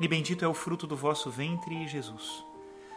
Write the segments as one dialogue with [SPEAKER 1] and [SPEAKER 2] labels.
[SPEAKER 1] e bendito é o fruto do vosso ventre, Jesus.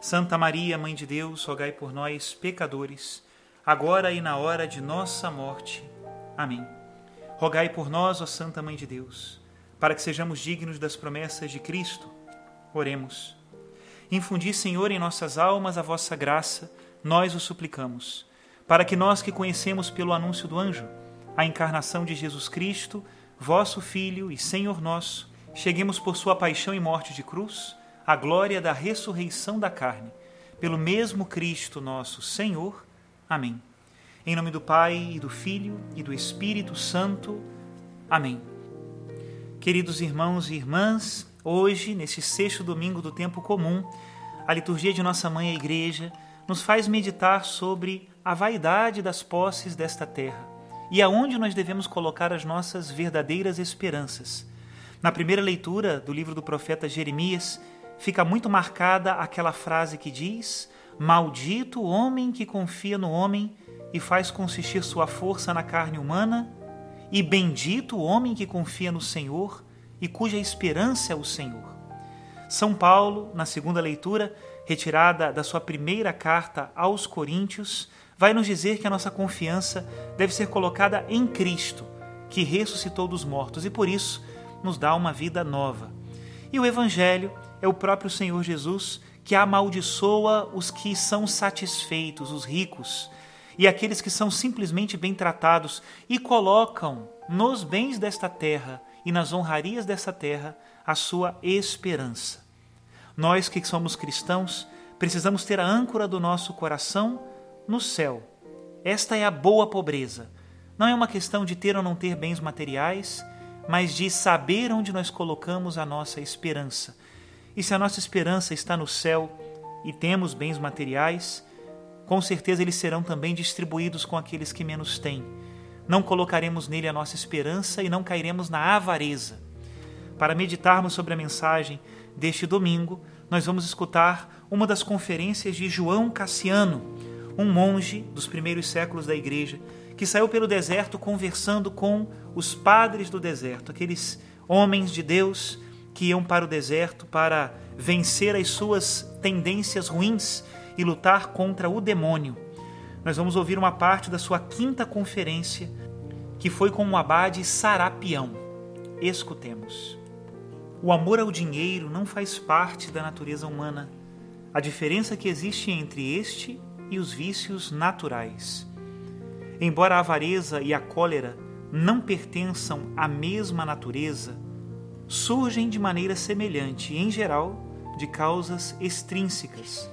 [SPEAKER 1] Santa Maria, Mãe de Deus, rogai por nós, pecadores, agora e na hora de nossa morte. Amém. Rogai por nós, ó Santa Mãe de Deus, para que sejamos dignos das promessas de Cristo. Oremos. Infundi, Senhor, em nossas almas a vossa graça, nós o suplicamos, para que nós que conhecemos pelo anúncio do anjo a encarnação de Jesus Cristo, vosso Filho e Senhor nosso, cheguemos por sua paixão e morte de cruz à glória da ressurreição da carne, pelo mesmo Cristo nosso Senhor. Amém. Em nome do Pai, e do Filho e do Espírito Santo. Amém. Queridos irmãos e irmãs, hoje, neste sexto domingo do tempo comum, a liturgia de nossa mãe, a Igreja, nos faz meditar sobre a vaidade das posses desta terra e aonde nós devemos colocar as nossas verdadeiras esperanças na primeira leitura do livro do profeta Jeremias, fica muito marcada aquela frase que diz: Maldito o homem que confia no homem e faz consistir sua força na carne humana, e bendito o homem que confia no Senhor e cuja esperança é o Senhor. São Paulo, na segunda leitura, retirada da sua primeira carta aos Coríntios, vai nos dizer que a nossa confiança deve ser colocada em Cristo, que ressuscitou dos mortos, e por isso nos dá uma vida nova. E o Evangelho é o próprio Senhor Jesus que amaldiçoa os que são satisfeitos, os ricos, e aqueles que são simplesmente bem tratados e colocam nos bens desta terra e nas honrarias desta terra a sua esperança. Nós que somos cristãos precisamos ter a âncora do nosso coração no céu. Esta é a boa pobreza. Não é uma questão de ter ou não ter bens materiais, mas de saber onde nós colocamos a nossa esperança. E se a nossa esperança está no céu e temos bens materiais, com certeza eles serão também distribuídos com aqueles que menos têm. Não colocaremos nele a nossa esperança e não cairemos na avareza. Para meditarmos sobre a mensagem deste domingo, nós vamos escutar uma das conferências de João Cassiano, um monge dos primeiros séculos da Igreja, que saiu pelo deserto conversando com os padres do deserto, aqueles homens de Deus que iam para o deserto para vencer as suas tendências ruins e lutar contra o demônio. Nós vamos ouvir uma parte da sua quinta conferência, que foi com o abade Sarapião. Escutemos. O amor ao dinheiro não faz parte da natureza humana. A diferença que existe entre este e os vícios naturais. Embora a avareza e a cólera não pertençam à mesma natureza, surgem de maneira semelhante e, em geral, de causas extrínsecas.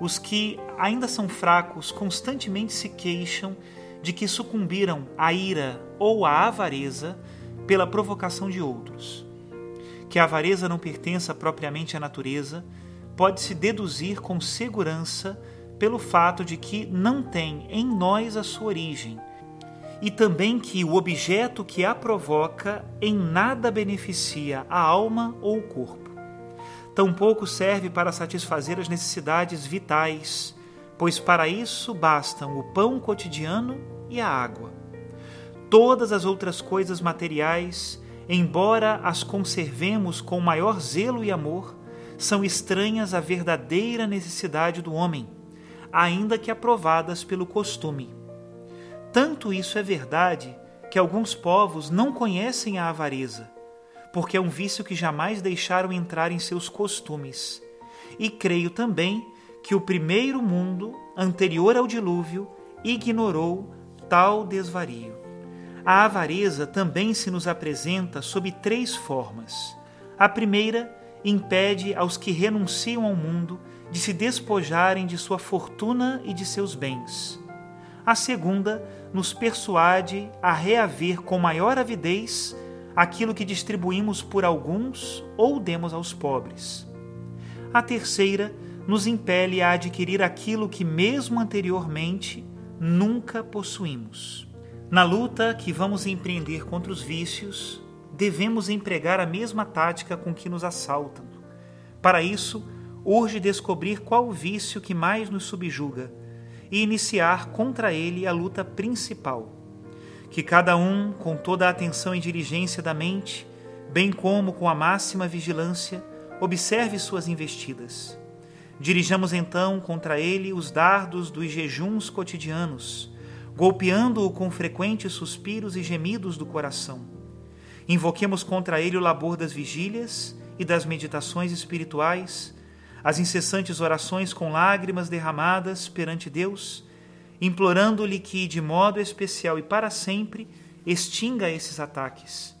[SPEAKER 1] Os que ainda são fracos constantemente se queixam de que sucumbiram à ira ou à avareza pela provocação de outros. Que a avareza não pertença propriamente à natureza, pode-se deduzir com segurança pelo fato de que não tem em nós a sua origem, e também que o objeto que a provoca em nada beneficia a alma ou o corpo. Tampouco serve para satisfazer as necessidades vitais, pois para isso bastam o pão cotidiano e a água. Todas as outras coisas materiais, embora as conservemos com maior zelo e amor, são estranhas à verdadeira necessidade do homem ainda que aprovadas pelo costume. Tanto isso é verdade que alguns povos não conhecem a avareza, porque é um vício que jamais deixaram entrar em seus costumes. E creio também que o primeiro mundo, anterior ao dilúvio, ignorou tal desvario. A avareza também se nos apresenta sob três formas. A primeira impede aos que renunciam ao mundo de se despojarem de sua fortuna e de seus bens. A segunda nos persuade a reaver com maior avidez aquilo que distribuímos por alguns ou demos aos pobres. A terceira nos impele a adquirir aquilo que, mesmo anteriormente, nunca possuímos. Na luta que vamos empreender contra os vícios, devemos empregar a mesma tática com que nos assaltam. Para isso, urge descobrir qual vício que mais nos subjuga e iniciar contra ele a luta principal. Que cada um, com toda a atenção e diligência da mente, bem como com a máxima vigilância, observe suas investidas. Dirijamos então contra ele os dardos dos jejuns cotidianos, golpeando-o com frequentes suspiros e gemidos do coração. Invoquemos contra ele o labor das vigílias e das meditações espirituais, as incessantes orações com lágrimas derramadas perante Deus, implorando-lhe que, de modo especial e para sempre, extinga esses ataques.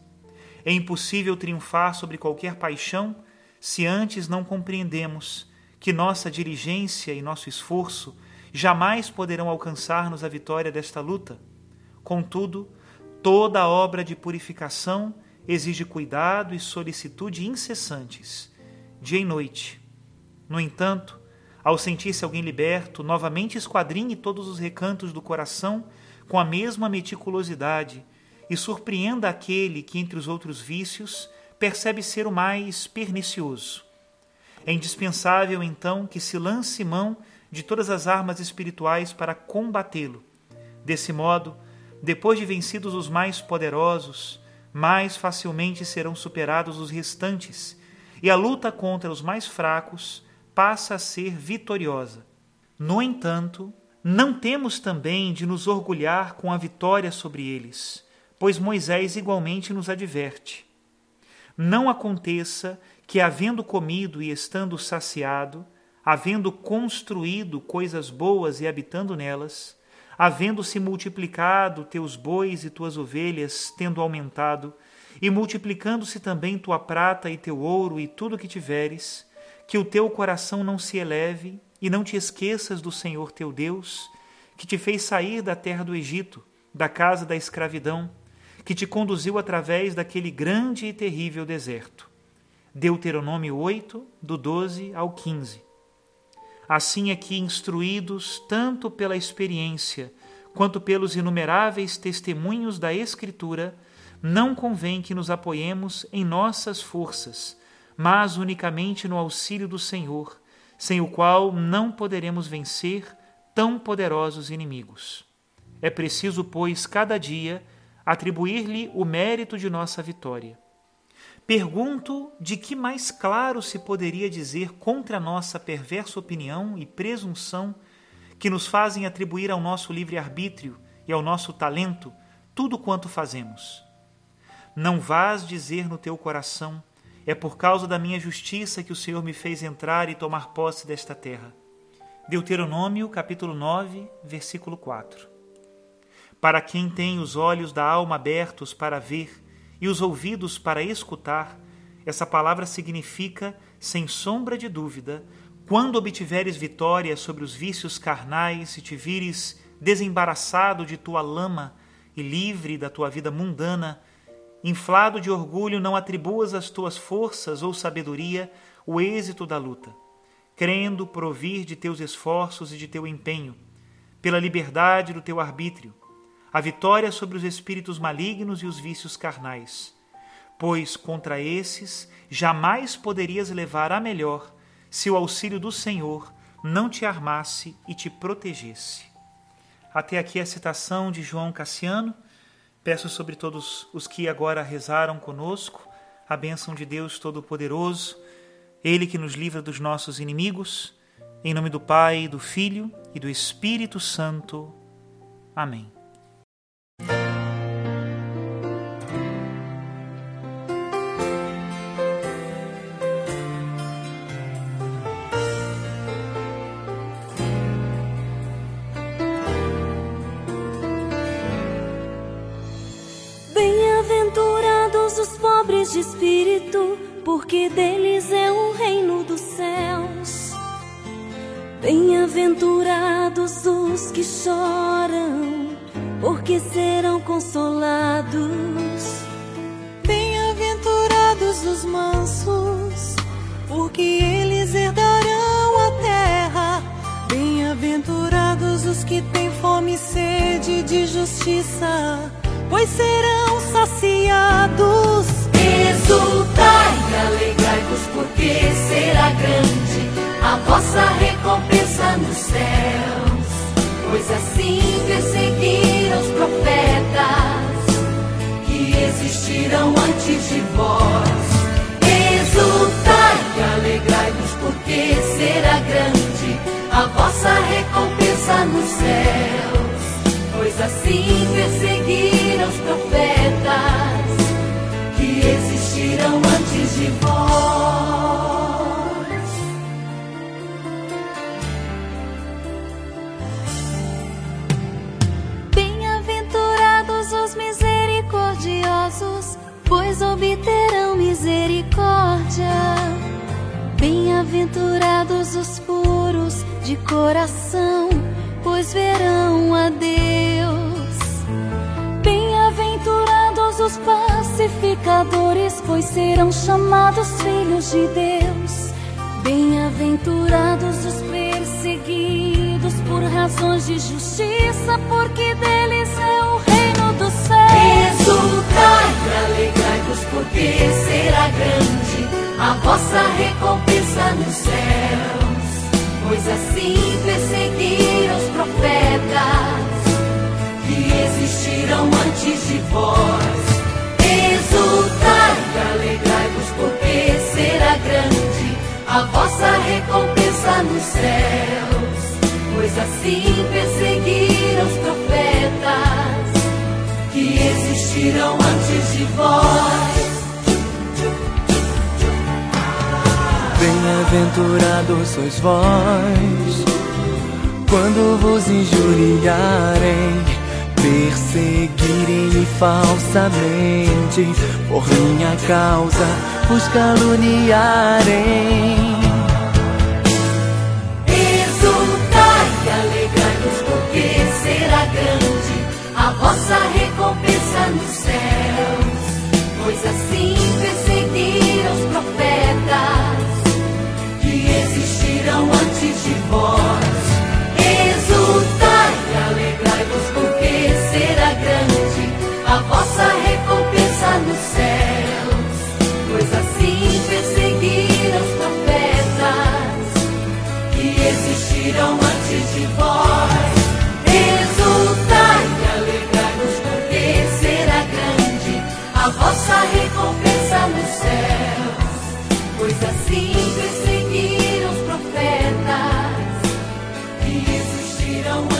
[SPEAKER 1] É impossível triunfar sobre qualquer paixão se antes não compreendemos que nossa diligência e nosso esforço jamais poderão alcançar-nos a vitória desta luta. Contudo, toda obra de purificação exige cuidado e solicitude incessantes, dia e noite, no entanto, ao sentir-se alguém liberto, novamente esquadrinhe todos os recantos do coração com a mesma meticulosidade e surpreenda aquele que, entre os outros vícios, percebe ser o mais pernicioso. É indispensável, então, que se lance mão de todas as armas espirituais para combatê-lo. Desse modo, depois de vencidos os mais poderosos, mais facilmente serão superados os restantes, e a luta contra os mais fracos passa a ser vitoriosa. No entanto, não temos também de nos orgulhar com a vitória sobre eles, pois Moisés igualmente nos adverte. Não aconteça que, havendo comido e estando saciado, havendo construído coisas boas e habitando nelas, havendo se multiplicado teus bois e tuas ovelhas, tendo aumentado, e multiplicando-se também tua prata e teu ouro e tudo que tiveres, que o teu coração não se eleve e não te esqueças do Senhor teu Deus, que te fez sair da terra do Egito, da casa da escravidão, que te conduziu através daquele grande e terrível deserto. Deuteronômio 8, do 12 ao 15. Assim é que, instruídos tanto pela experiência quanto pelos inumeráveis testemunhos da Escritura, não convém que nos apoiemos em nossas forças, mas unicamente no auxílio do Senhor, sem o qual não poderemos vencer tão poderosos inimigos. É preciso, pois, cada dia atribuir-lhe o mérito de nossa vitória. Pergunto de que mais claro se poderia dizer contra nossa perversa opinião e presunção que nos fazem atribuir ao nosso livre-arbítrio e ao nosso talento tudo quanto fazemos. Não vás dizer no teu coração, é por causa da minha justiça que o Senhor me fez entrar e tomar posse desta terra. Deuteronômio, capítulo 9, versículo 4. Para quem tem os olhos da alma abertos para ver e os ouvidos para escutar, essa palavra significa, sem sombra de dúvida, quando obtiveres vitória sobre os vícios carnais e te vires desembaraçado de tua lama e livre da tua vida mundana, Inflado de orgulho, não atribuas às tuas forças ou sabedoria o êxito da luta, crendo provir de teus esforços e de teu empenho, pela liberdade do teu arbítrio, a vitória sobre os espíritos malignos e os vícios carnais, pois contra esses jamais poderias levar a melhor se o auxílio do Senhor não te armasse e te protegesse. Até aqui a citação de João Cassiano Peço sobre todos os que agora rezaram conosco a bênção de Deus Todo-Poderoso, Ele que nos livra dos nossos inimigos, em nome do Pai, do Filho e do Espírito Santo. Amém.
[SPEAKER 2] Porque deles é o reino dos céus. Bem-aventurados os que choram, porque serão consolados.
[SPEAKER 3] Bem-aventurados os mansos, porque eles herdarão a terra. Bem-aventurados os que têm fome e sede de justiça, pois serão saciados.
[SPEAKER 4] Exultai e alegrai-vos, porque será grande a vossa recompensa nos céus. Pois assim perseguiram os profetas que existiram antes de vós. Exultai e alegrai-vos, porque será grande a vossa recompensa nos céus. Pois assim perseguiram os profetas existiram antes de vós.
[SPEAKER 2] Bem-aventurados os misericordiosos, pois obterão misericórdia. Bem-aventurados os puros de coração, pois verão a Deus. Bem-aventurados os pacificadores, pois serão chamados filhos de Deus. Bem-aventurados os perseguidos por razões de justiça, porque deles é o reino dos céus.
[SPEAKER 4] Exultai alegrai-vos, porque será grande a vossa recompensa nos céus. Pois assim perseguiram os profetas que existiram antes de vós. Alegrai-vos, porque será grande a vossa recompensa nos céus. Pois assim perseguiram os profetas que existiram antes de vós.
[SPEAKER 5] Bem-aventurados sois vós, quando vos injuriarem, perseguirem falsamente, por minha causa vos caluniarem.
[SPEAKER 4] Exultai e alegrai-vos, porque será grande a vossa recompensa nos céus. Pois assim perseguiram os profetas nossa recompensa nos céus, pois assim perseguiram os profetas que existiram.